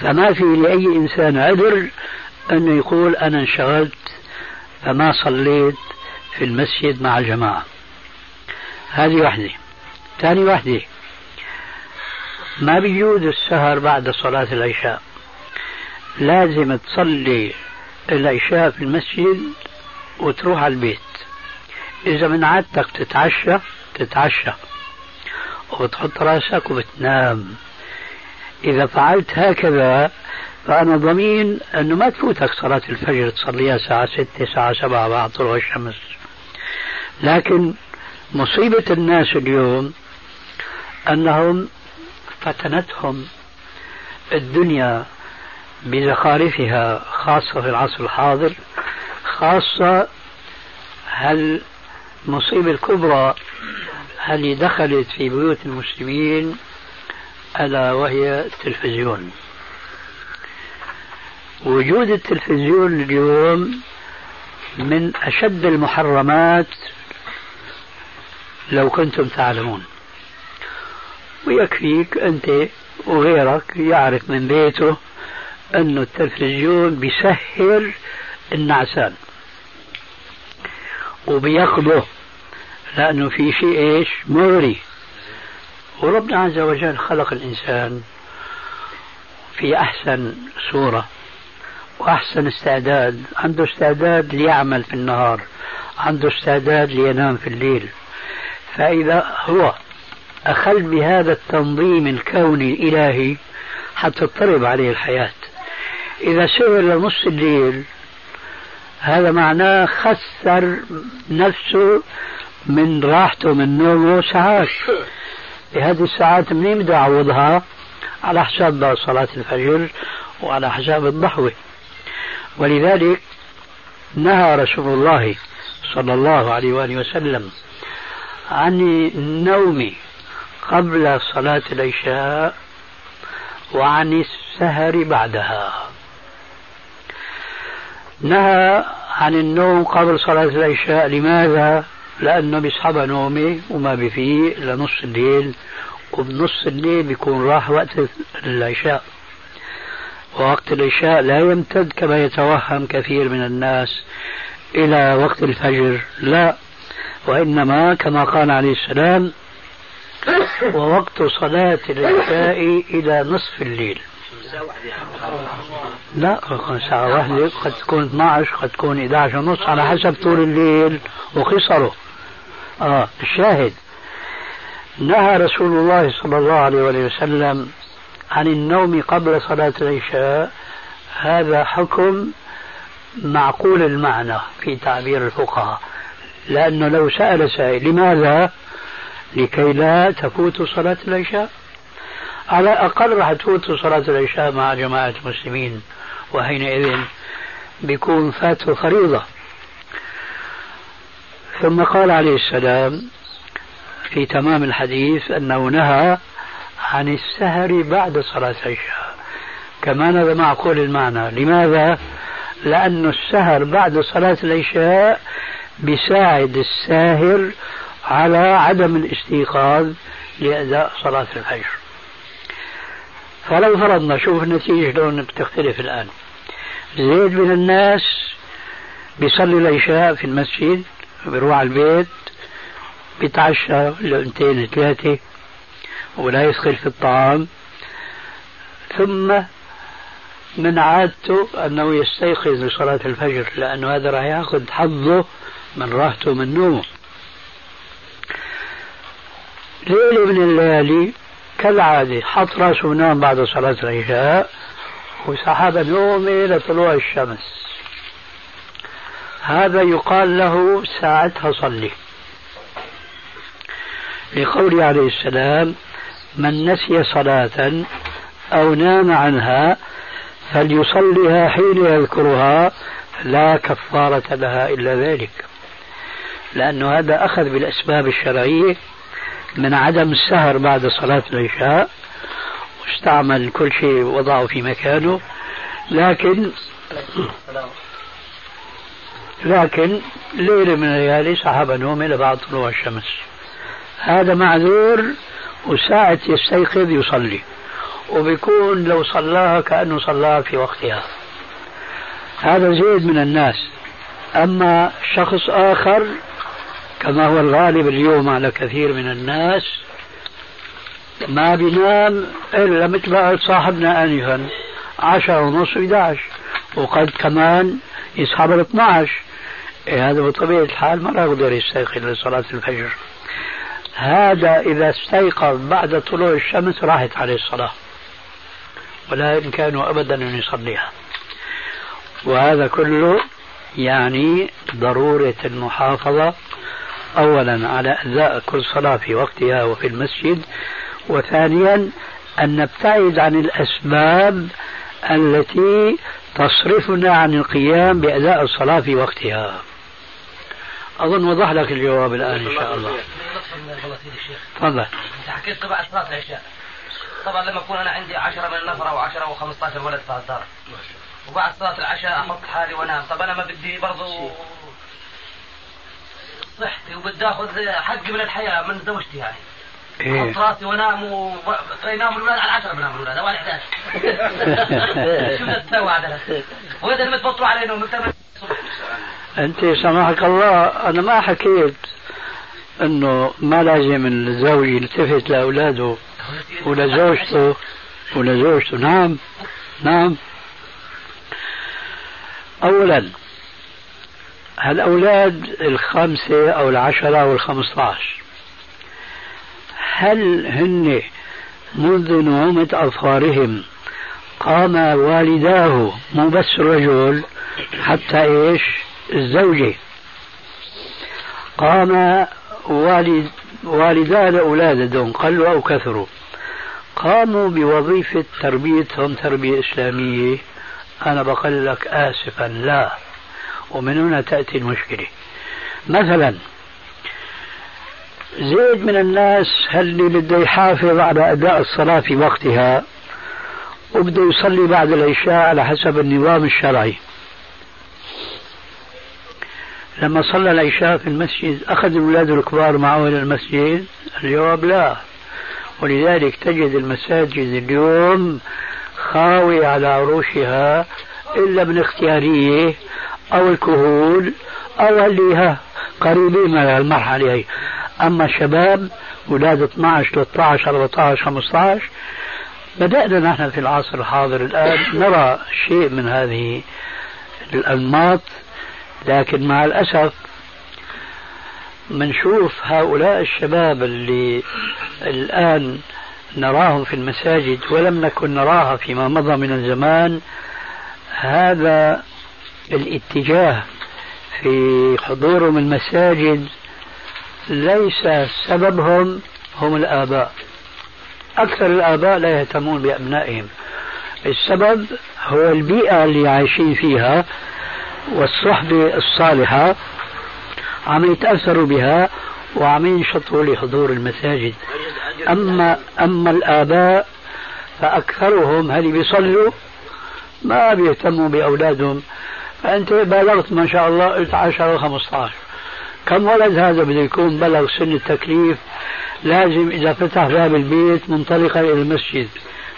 فما في لأي إنسان عذر أنه يقول أنا انشغلت فما صليت في المسجد مع الجماعة هذه واحدة ثاني واحدة ما بيجوز السهر بعد صلاة العشاء. لازم تصلي العشاء في المسجد وتروح على البيت. إذا من عادتك تتعشى تتعشى وبتحط راسك وبتنام. إذا فعلت هكذا فأنا ضمين أنه ما تفوتك صلاة الفجر تصليها الساعة ستة الساعة سبعة بعد طلوع الشمس. لكن مصيبة الناس اليوم أنهم فتنتهم الدنيا بزخارفها خاصة في العصر الحاضر. خاصة هل المصيبة الكبرى اللي دخلت في بيوت المسلمين ألا وهي التلفزيون. وجود التلفزيون اليوم من أشد المحرمات لو كنتم تعلمون. ويكفيك أنت وغيرك يعرف من بيته أنه التلفزيون بيسهل النعسان وبيقضه لأنه في شيء إيش؟ مغري. وربنا عز وجل خلق الإنسان في أحسن صورة وأحسن استعداد. عنده استعداد ليعمل في النهار عنده استعداد لينام في الليل. فإذا هو أخل بهذا التنظيم الكوني الإلهي حتى تضطرب عليه الحياة. إذا سهر لنص الليل هذا معناه خسر نفسه من راحته من نومه ساعات بهذه الساعات منين بده يعوضها على حساب صلاة الفجر وعلى حساب الضحوة. ولذلك نهى رسول الله صلى الله عليه وآله وسلم عن النوم قبل صلاة العشاء وعن السهر بعدها. نهى عن النوم قبل صلاة العشاء. لماذا؟ لأنه بيصحبها نومي وما بفيه لنص الليل وبنص الليل بيكون راح وقت العشاء. ووقت العشاء لا يمتد كما يتوهم كثير من الناس إلى وقت الفجر لا. وإنما كما قال عليه السلام ووقت صلاة العشاء إلى نصف الليل. لا ساعة واحدة قد تكون 12 قد تكون 11 ونص على حسب طول الليل وقصره آه الشاهد. نهى رسول الله صلى الله عليه وسلم عن النوم قبل صلاة العشاء. هذا حكم معقول المعنى في تعبير الفقهاء. لأنه لو سأل سائل لماذا؟ لكي لا تفوت صلاة العشاء. على الأقل راح تفوت صلاة العشاء مع جماعة المسلمين وحينئذ بيكون فاته فريضة ثم قال عليه السلام في تمام الحديث أنه نهى عن السهر بعد صلاة العشاء. كمان هذا معقول المعنى. لماذا؟ لأن السهر بعد صلاة العشاء بيساعد الساهر على عدم الاستيقاظ لأداء صلاة الفجر. فلو فرضنا شوف النتيجة لون بتختلف الآن. زيد من الناس بيصلي العشاء في المسجد بيروح على البيت بيتعشى لقمتين ثلاثة ولا يدخل في الطعام. ثم من عادته أنه يستيقظ لصلاة الفجر لأنه هذا راح يأخذ حظه من راحته من نومه. ليلة من الليالي كالعادة حط راسه ونام بعد صلاة العشاء وسحب نومه لطلوع الشمس. هذا يقال له ساعتها صلي. لقوله عليه السلام من نسي صلاة أو نام عنها فليصليها حين يذكرها لا كفارة لها إلا ذلك. لأنه هذا أخذ بالأسباب الشرعية من عدم السهر بعد صلاة العشاء واستعمل كل شيء وضعه في مكانه لكن لكن ليلة من الليالي سحب نومه لبعد طلوع الشمس. هذا معذور وساعة يستيقظ يصلي وبيكون لو صلاها كأنه صلاها في وقتها. هذا زيد من الناس. أما شخص آخر كما هو الغالب اليوم على كثير من الناس ما بينام إلا مثل صاحبنا آنفا عشرة ونص 11 وقد كمان يصحى بال 12 إيه هذا بطبيعة الحال ما راح يقدر يستيقظ لصلاة الفجر. هذا إذا استيقظ بعد طلوع الشمس راحت عليه الصلاة ولا يمكنه أبدا أن يصليها. وهذا كله يعني ضرورة المحافظة أولا على أداء كل صلاة في وقتها وفي المسجد وثانيا أن نبتعد عن الأسباب التي تصرفنا عن القيام بأداء الصلاة في وقتها. أظن وضح لك الجواب الآن إن شاء الله. تفضل. حكيت تبع صلاة العشاء طبعا لما أكون أنا عندي عشرة من النفر أو عشرة أو 15 ولد في الدار. وبعد صلاة العشاء أحط حالي وأنام طب أنا ما بدي برضو صحتي وبدي آخذ حقي من الحياة من زوجتي يعني إيه؟ أحط راسي وأنام وينام الأولاد على العشرة بنام الأولاد أو على 11 شو بدك تسوي هذا؟ وهذا اللي بتبطلوا علي نوم أنت سامحك الله أنا ما حكيت إنه ما لازم الزوج يلتفت لأولاده ولزوجته ولزوجته نعم نعم اولا هالأولاد الخمسة أو العشرة أو الخمسة عشر هل هن منذ نعومة أظفارهم قام والداه مو بس الرجل حتى إيش؟ الزوجة. قام والد والدا لأولادهم قلوا أو كثروا. قاموا بوظيفة تربيتهم تربية إسلامية. أنا بقول لك آسفا لا. ومن هنا تأتي المشكلة. مثلا زيد من الناس اللي بده يحافظ على أداء الصلاة في وقتها؟ وبده يصلي بعد العشاء على حسب النظام الشرعي. لما صلى العشاء في المسجد أخذ الأولاد الكبار معه إلى المسجد؟ الجواب لا. ولذلك تجد المساجد اليوم خاوية على عروشها إلا من اختيارية أو الكهول أو اللي ها قريبين من المرحلة هي. أما الشباب أولاد 12 13 14 15 بدأنا نحن في العصر الحاضر الآن نرى شيء من هذه الأنماط لكن مع الأسف منشوف هؤلاء الشباب اللي الآن نراهم في المساجد ولم نكن نراها فيما مضى من الزمان هذا الاتجاه في حضورهم المساجد ليس سببهم هم الآباء. أكثر الآباء لا يهتمون بأبنائهم. السبب هو البيئة اللي عايشين فيها والصحبة الصالحة عم يتأثروا بها وعم ينشطوا لحضور المساجد. أما أما الآباء فأكثرهم هل بيصلوا؟ ما بيهتموا بأولادهم. فأنت بلغت ما شاء الله قلت 10 و15 كم ولد هذا بده يكون بلغ سن التكليف؟ لازم إذا فتح باب البيت منطلقا إلى المسجد.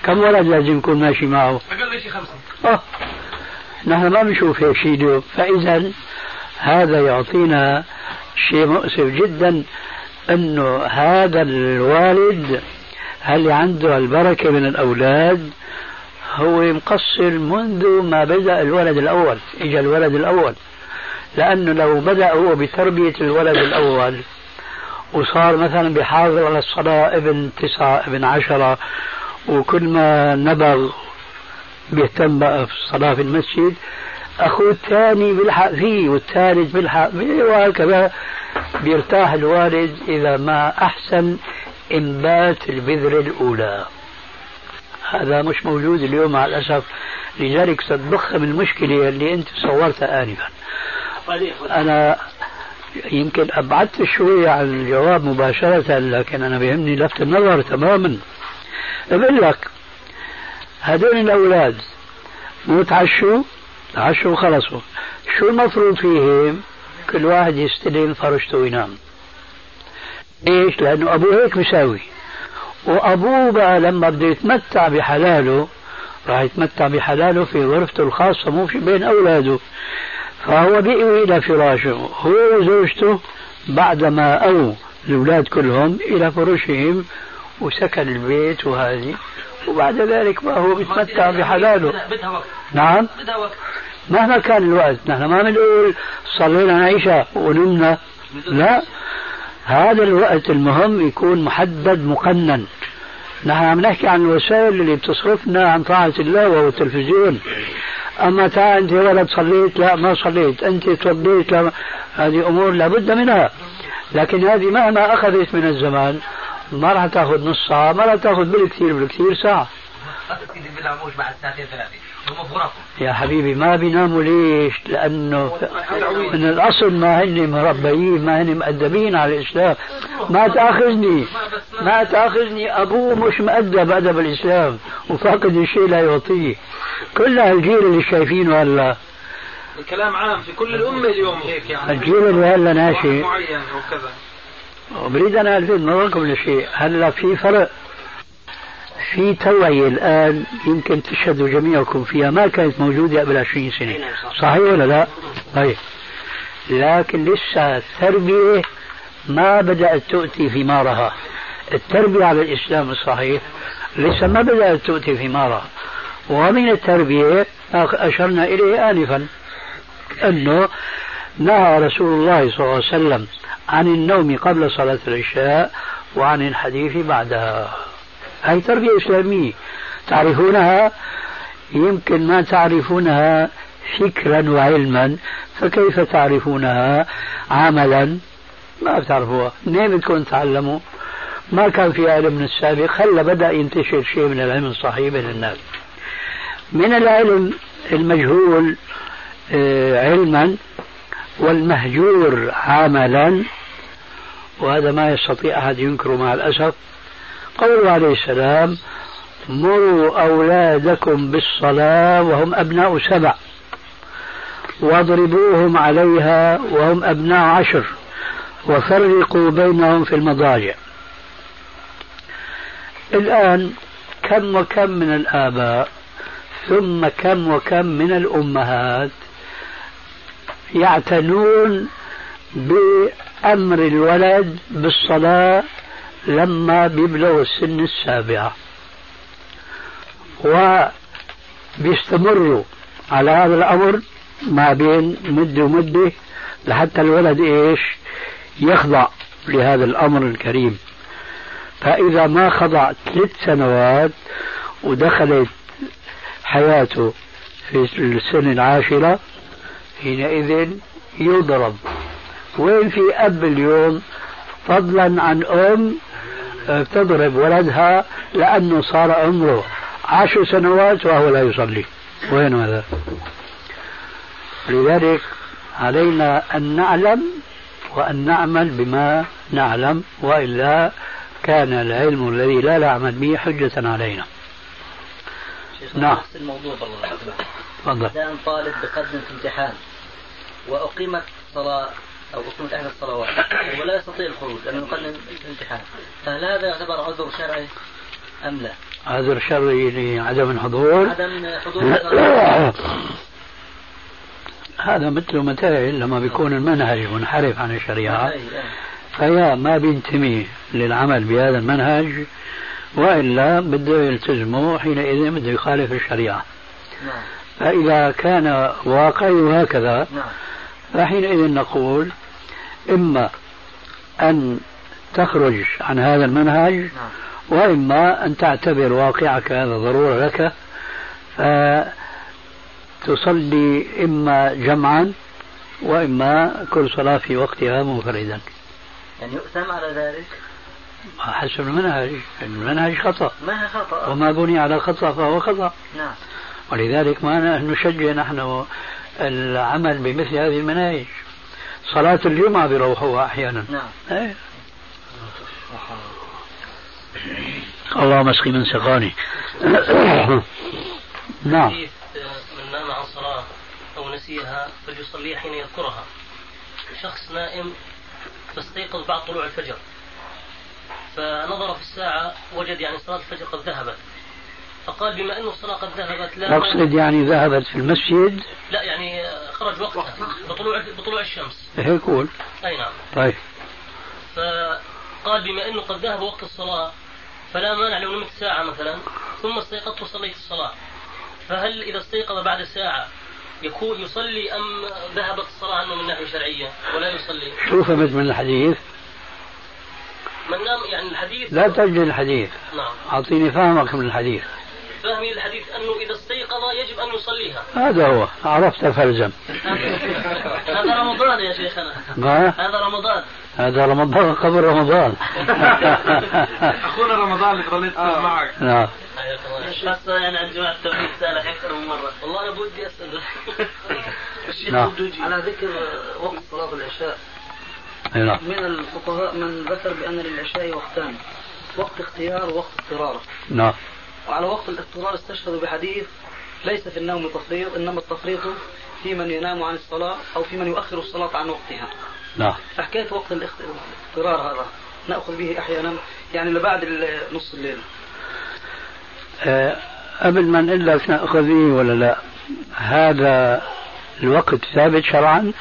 كم ولد لازم يكون ماشي معه؟ أقل شيء خمسة. أه. نحن ما بنشوف هيك شيء اليوم فإذا هذا يعطينا شيء مؤسف جدا أنه هذا الوالد هل عنده البركة من الأولاد؟ هو مقصر منذ ما بدأ الولد الأول إجا الولد الأول. لأنه لو بدأ هو بتربية الولد الأول وصار مثلا بحاضر على الصلاة ابن تسعة ابن عشرة وكل ما نبغ بيهتم بقى في الصلاة في المسجد أخوه الثاني بيلحق فيه والثالث بيلحق فيه وهكذا بيرتاح الوالد إذا ما أحسن إنبات البذرة الأولى. هذا مش موجود اليوم مع الأسف. لذلك ستضخم المشكلة اللي أنت صورتها آنفا. أنا يمكن أبعدت شوي عن الجواب مباشرة لكن أنا بيهمني لفت النظر تماما. بقول لك هذول الأولاد مو تعشوا تعشوا وخلصوا. شو المفروض فيهم؟ كل واحد يستلم فرشته وينام. ليش؟ لأنه أبوه هيك مساوي. وأبوه بقى لما بده يتمتع بحلاله راح يتمتع بحلاله في غرفته الخاصة مو في بين أولاده. فهو بيئوي إلى فراشه هو وزوجته بعدما أو الأولاد كلهم إلى فرشهم وسكن البيت وهذه. وبعد ذلك ما هو بيتمتع بحلاله. بدها وقت. نعم؟ بدها وقت. مهما كان الوقت نحن ما بنقول صلينا عشاء ونمنا. لا. هذا الوقت المهم يكون محدد مقنن. نحن عم نحكي عن الوسائل اللي بتصرفنا عن طاعة الله وهو التلفزيون. أما تعال أنت ولد صليت؟ لا ما صليت. أنت توضيت لا هذه أمور لابد منها. لكن هذه مهما أخذت من الزمان ما راح تأخذ نص ساعة ما راح تأخذ بالكثير بالكثير ساعة. بيناموش بعد ساعتين ثلاثة. هم في غرفهم يا حبيبي ما بيناموا ليش؟ لأنه من الأصل ما هن مربيين ما هن مؤدبين على الإسلام. ما تأخذني ما تأخذني. أبوه مش مؤدب أدب الإسلام وفاقد الشيء لا يعطيه. كل هالجيل اللي شايفينه هلا. الكلام عام في كل الأمة اليوم هيك يعني. الجيل اللي هلا ناشئ. معين أو كذا. وبريد أنا ألفت نظركم لشيء. هلا في فرق. في توعية الآن يمكن تشهدوا جميعكم فيها ما كانت موجودة قبل 20 سنة. صحيح ولا لا؟ طيب. لكن لسه التربية ما بدأت تؤتي ثمارها. التربية على الإسلام الصحيح لسه ما بدأت تؤتي ثمارها. ومن التربية أشرنا إليه آنفا أنه نهى رسول الله صلى الله عليه وسلم عن النوم قبل صلاة العشاء وعن الحديث بعدها. هذه تربية إسلامية. تعرفونها؟ يمكن ما تعرفونها فكرا وعلما فكيف تعرفونها عملا؟ ما بتعرفوها. منين بدكم تعلموا؟ ما كان في علم من السابق. هلا بدأ ينتشر شيء من العلم الصحيح بين الناس. من العلم المجهول آه، علما والمهجور عملا وهذا ما يستطيع أحد ينكره مع الأسف قوله عليه السلام مروا أولادكم بالصلاة وهم أبناء سبع واضربوهم عليها وهم أبناء عشر وفرقوا بينهم في المضاجع. الآن كم وكم من الآباء ثم كم وكم من الأمهات يعتنون بأمر الولد بالصلاة لما بيبلغ السن السابعة. وبيستمروا على هذا الأمر ما بين مدة ومدة لحتى الولد إيش؟ يخضع لهذا الأمر الكريم. فإذا ما خضع ثلاث سنوات ودخلت حياته في السن العاشرة حينئذ يضرب. وين في أب اليوم؟ فضلا عن أم تضرب ولدها لأنه صار عمره عشر سنوات وهو لا يصلي. وين هذا؟ لذلك علينا أن نعلم وأن نعمل بما نعلم وإلا كان العلم الذي لا نعمل به حجة علينا. نعم. الموضوع بالله. تفضل. كان طالب بقدم في امتحان وأقيمت صلاة أو أقيمت أحد الصلوات. ولا يستطيع الخروج لأنه يقدم الامتحان. فهل هذا يعتبر عذر شرعي أم لا؟ عذر شرعي لعدم الحضور؟ عدم حضور هذا مثل متى لما بيكون المنهج منحرف عن الشريعة. فيا ما بينتمي للعمل بهذا المنهج وإلا بده يلتزمه حينئذ بده يخالف الشريعة. نعم. فإذا كان واقعه هكذا نعم. فحينئذ نقول إما أن تخرج عن هذا المنهج نعم. وإما أن تعتبر واقعك هذا ضرورة لك تصلي إما جمعا وإما كل صلاة في وقتها منفردا. يعني يؤثم على ذلك؟ حسب المنهج المنهج خطأ. ما خطأ؟ وما بني على خطأ فهو خطأ. نعم. ولذلك ما نشجع نحن العمل بمثل هذه المناهج صلاة الجمعة بروحوها أحيانا. نعم. إيه. اللهم اسقي من سقاني. نعم. نام عن صلاة أو نسيها فليصليها حين يذكرها. شخص نائم فاستيقظ بعد طلوع الفجر. فنظر في الساعة وجد يعني صلاة الفجر قد ذهبت. فقال بما أن الصلاة قد ذهبت لا أقصد يعني ذهبت في المسجد؟ لا يعني خرج وقتها بطلوع بطلوع الشمس. هيك قول أي نعم. طيب. فقال بما أنه قد ذهب وقت الصلاة فلا مانع لو نمت ساعة مثلا ثم استيقظت وصليت الصلاة. فهل إذا استيقظ بعد ساعة يكون يصلي أم ذهبت الصلاة عنه من ناحية شرعية ولا يصلي؟ شو فهمت من الحديث؟ من نام يعني الحديث لا تجد الحديث. نعم. أعطيني فهمك من الحديث. فهمي الحديث أنه إذا استيقظ يجب أن يصليها. هذا هو. عرفت فالزم هذا رمضان يا شيخنا. ما؟ هذا رمضان. هذا رمضان قبل رمضان. أخونا رمضان اللي ظليت آه. معك. نعم. بس يعني عن جماعة التوحيد سألك أكثر من مرة. والله أنا بدي أسأل. نعم. على ذكر وقت صلاة العشاء نعم. من الفقهاء من ذكر بأن للعشاء وقتان وقت اختيار ووقت اضطرار نعم. وعلى وقت الاضطرار استشهدوا بحديث ليس في النوم تفريط إنما التفريط في من ينام عن الصلاة أو في من يؤخر الصلاة عن وقتها. نعم. فحكاية وقت الاضطرار هذا نأخذ به أحيانا يعني لبعد نص الليل. أه قبل ما نقول لك نأخذ به ولا لا؟ هذا الوقت ثابت شرعا؟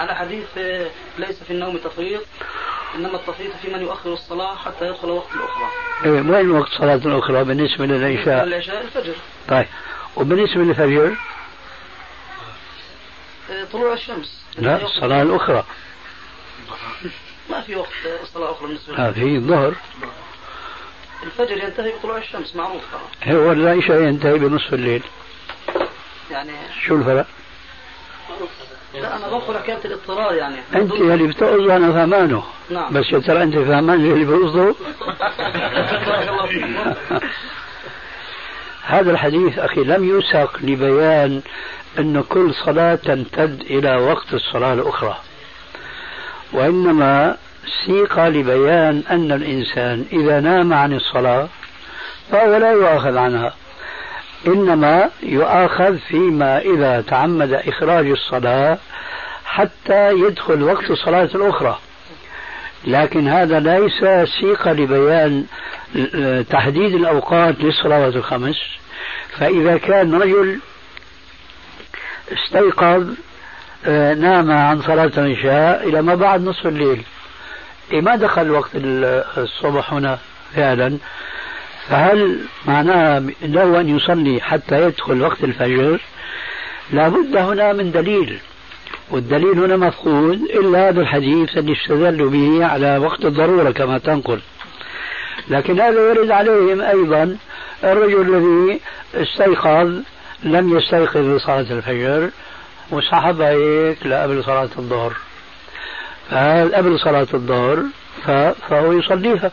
على حديث آه، ليس في النوم تفريط إنما التفريط في من يؤخر الصلاة حتى يدخل وقت الأخرى. إيه وين وقت صلاة الأخرى بالنسبة للعشاء؟ العشاء الفجر. طيب وبالنسبة للفجر؟ آه، طلوع الشمس. لا الصلاه الأخرى. ما في وقت صلاة أخرى بالنسبة للفجر. في الظهر. الفجر ينتهي بطلوع الشمس معروف هو العشاء ينتهي بنصف الليل. يعني شو الفرق؟ لا أنا بقول حكايه الاضطرار يعني. أنت اللي بتقصد أنا فهمانه. نعم. بس يا ترى أنت فهمان اللي بقصده هذا الحديث أخي لم يسق لبيان انه كل صلاة تمتد إلى وقت الصلاة الأخرى. وإنما سيق لبيان أن الإنسان إذا نام عن الصلاة فهو لا يؤاخذ عنها. إنما يؤاخذ فيما إذا تعمد إخراج الصلاة حتى يدخل وقت الصلاة الأخرى. لكن هذا ليس سيق لبيان تحديد الأوقات للصلوات الخمس. فإذا كان رجل استيقظ آه، نام عن صلاة العشاء إلى ما بعد نصف الليل. إيه ما دخل وقت الصبح هنا فعلا؟ فهل معناها له أن يصلي حتى يدخل وقت الفجر؟ لابد هنا من دليل والدليل هنا مفقود إلا هذا الحديث اللي استدلوا به على وقت الضرورة كما تنقل. لكن هذا يرد عليهم أيضا الرجل الذي استيقظ لم يستيقظ لصلاة الفجر وسحب هيك لقبل صلاة الظهر. قبل صلاة الظهر؟ فهو يصليها.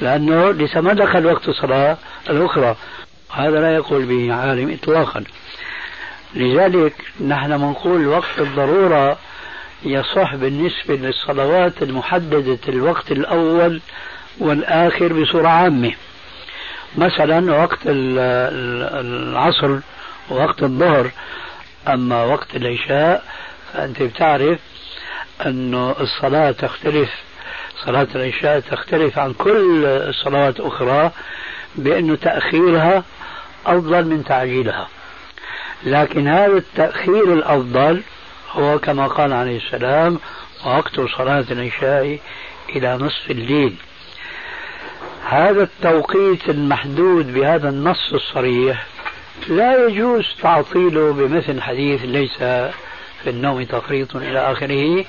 لأنه لسه ما دخل وقت الصلاة الأخرى. هذا لا يقول به عالم إطلاقا. لذلك نحن بنقول وقت الضرورة يصح بالنسبة للصلوات المحددة الوقت الأول والآخر بصورة عامة. مثلا وقت العصر ووقت الظهر. أما وقت العشاء فأنت بتعرف أن الصلاة تختلف صلاة العشاء تختلف عن كل الصلوات الأخرى بأنه تأخيرها أفضل من تعجيلها. لكن هذا التأخير الأفضل هو كما قال عليه السلام وقت صلاة العشاء إلى نصف الليل. هذا التوقيت المحدود بهذا النص الصريح لا يجوز تعطيله بمثل حديث ليس في النوم تفريط إلى آخره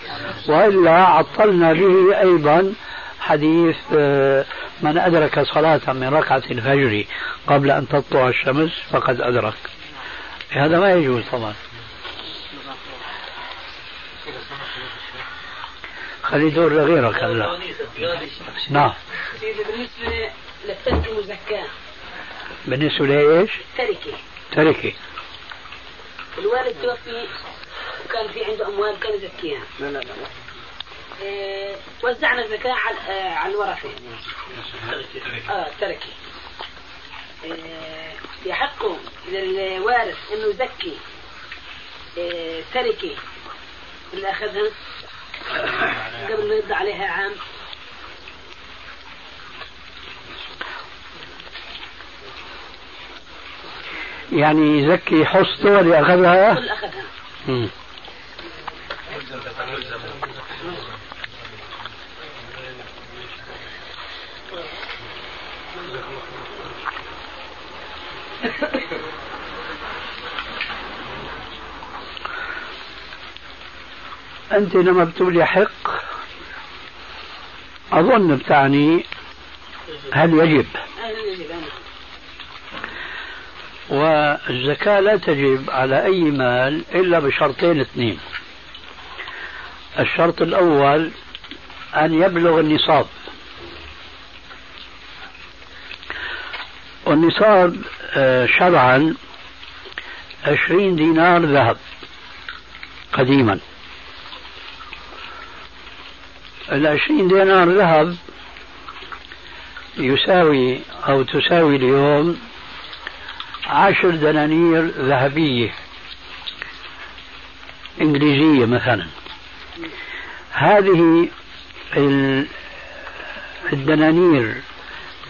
وإلا عطلنا به أيضا حديث آه، من أدرك صلاة من ركعة الفجر قبل أن تطلع الشمس فقد أدرك. هذا ما يجوز طبعا. خلي دور لغيرك هلا نعم. بالنسبة للتركة المزكاة. بالنسبة لإيش؟ تركة تركة. الوالد توفي وكان في عنده أموال كان يزكيها. لا لا لا إيه وزعنا الزكاة على آه على الورثة. آه تركة إيه يحق للوارث إنه يزكي. إيه تركة اللي أخذها. قبل ما يبدا عليها عام. يعني يزكي حصته اللي أخذها؟ اللي أخذها. أنت لما بتقول يحق أظن بتعني هل يجب. والزكاة لا تجب على أي مال إلا بشرطين اثنين. الشرط الأول أن يبلغ النصاب. والنصاب آه، شرعا عشرين دينار ذهب قديما. العشرين دينار ذهب يساوي أو تساوي اليوم عشر دنانير ذهبية إنجليزية مثلا. هذه الدنانير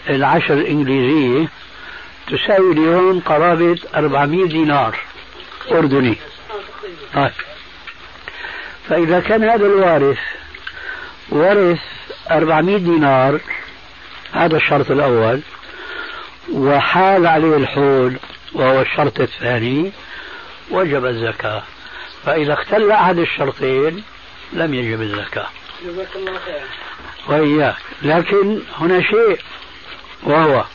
العشر الإنجليزية تساوي اليوم قرابة 400 دينار أردني. طيب. فإذا كان هذا الوارث ورث 400 دينار هذا الشرط الأول وحال عليه الحول وهو الشرط الثاني وجب الزكاة. فإذا اختل أحد الشرطين لم يجب الزكاة. جزاك الله وإياك. لكن هنا شيء وهو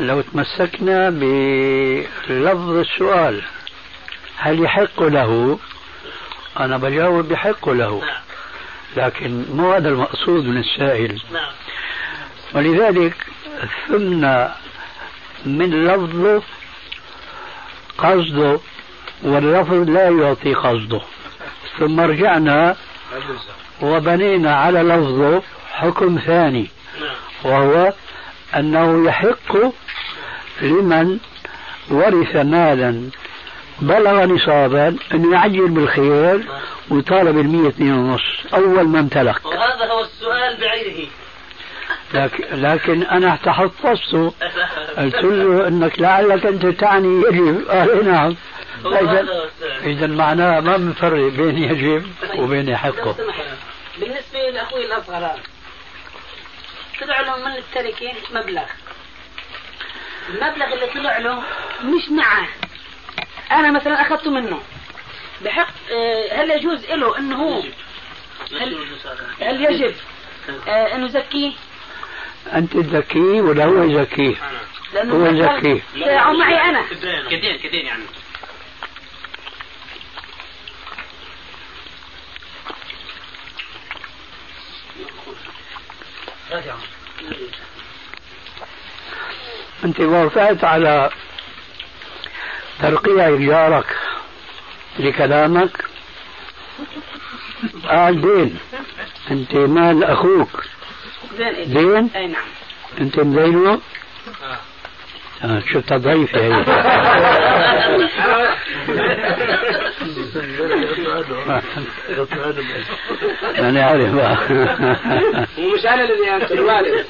لو تمسكنا بلفظ السؤال هل يحق له؟ أنا بجاوب يحق له لكن مو هذا المقصود من السائل. ولذلك فهمنا من لفظه قصده واللفظ لا يعطي قصده. ثم رجعنا وبنينا على لفظه حكم ثاني وهو أنه يحق لمن ورث مالا بلغ نصابا أن يعجل بالخير ويطالب المية اثنين ونص أول ما امتلك. وهذا هو السؤال بعينه. لكن, لكن أنا تحفظته قلت له أنك لعلك أنت تعني. يجب قال نعم. إذا إذا معناه ما بنفرق بين يجب وبين يحقه بالنسبة لأخوي الأصغر طلع له من التركة مبلغ. المبلغ اللي طلع له مش معه أنا مثلا أخذته منه. بحق هل يجوز له أنه هو؟ هل, هل يجب؟ آه، أنه يزكيه؟ أنت تزكيه ولا هو يزكيه؟ هو يزكيه. أو معي أنا. كدين كدين يعني. أنت وافقت على ترقيع جارك لكلامك آه دين. أنت مال أخوك. زين. دين؟ أي نعم. أنت مدينه آه. شفتها ضعيفة هي؟ أنا عارف هو مش أنا اللي انت الوالد.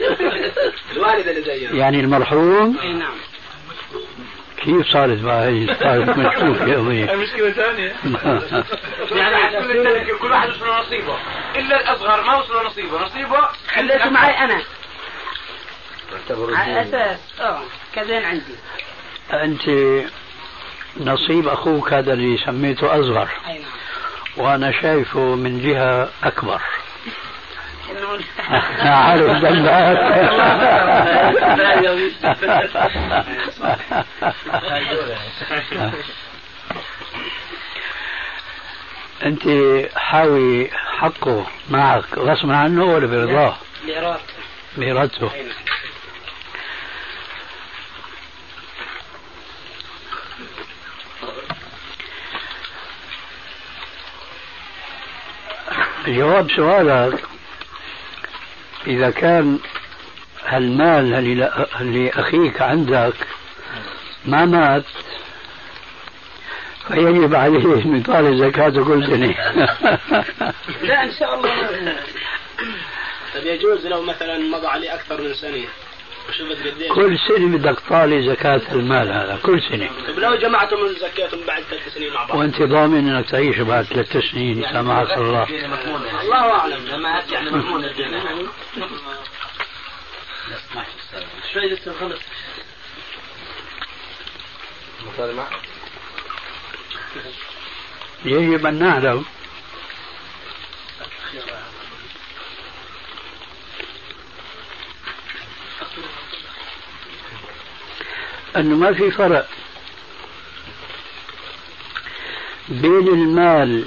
الوالد اللي زينا يعني المرحوم؟ نعم. كيف صارت بقى هي؟ صارت مشكوك يا مشكلة ثانية. يعني كل كل واحد وصل له نصيبه. إلا الأصغر ما وصل له نصيبه. نصيبه خليته معي أنا على أساس آه كذين عندي. أنت نصيب أخوك هذا اللي سميته أصغر. أي نعم. وأنا شايفه من جهة أكبر. انه عارف أنت حاوي حقه معك غصبا عنه ولا برضاه؟ لإرادة بإرادته. جواب سؤالك إذا كان المال اللي أخيك عندك ما مات فيجب عليه أن يطالب زكاة كل سنة. لا إن شاء الله. طيب يجوز لو مثلا مضى عليه أكثر من قديش كل سنة بدك تطالب زكاة المال هذا كل سنة. طيب لو جمعتم زكاتهم بعد ثلاث سنين مع بعض. وأنت ضامن أنك تعيش بعد ثلاث سنين سامحك الله. الله أعلم. لما يعني مضمون الدنيا شوي لسه خلص. يجب أن نعلم. أنه ما في فرق بين المال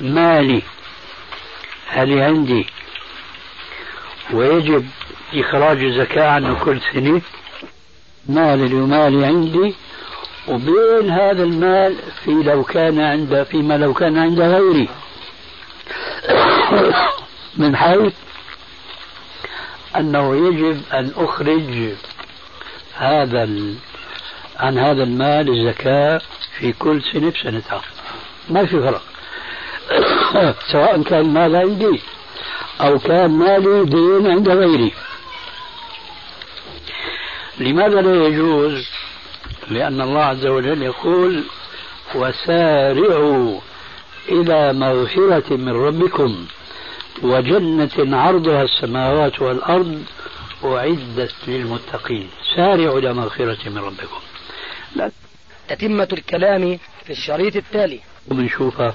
مالي هل عندي ويجب إخراج الزكاة عنه كل سنة؟ مالي عندي وبين هذا المال في لو كان عند فيما لو كان عند غيري. من حيث أنه يجب أن أخرج هذا. عن هذا المال الزكاة في كل سنة بسنتها. ما في فرق. سواء كان مال عندي أو كان مالي دين عند غيري. لماذا لا يجوز؟ لأن الله عز وجل يقول وسارعوا إلى مغفرة من ربكم وجنة عرضها السماوات والأرض أعدت للمتقين. سارعوا إلى مغفرة من ربكم. تتمة الكلام في الشريط التالي. وبنشوفها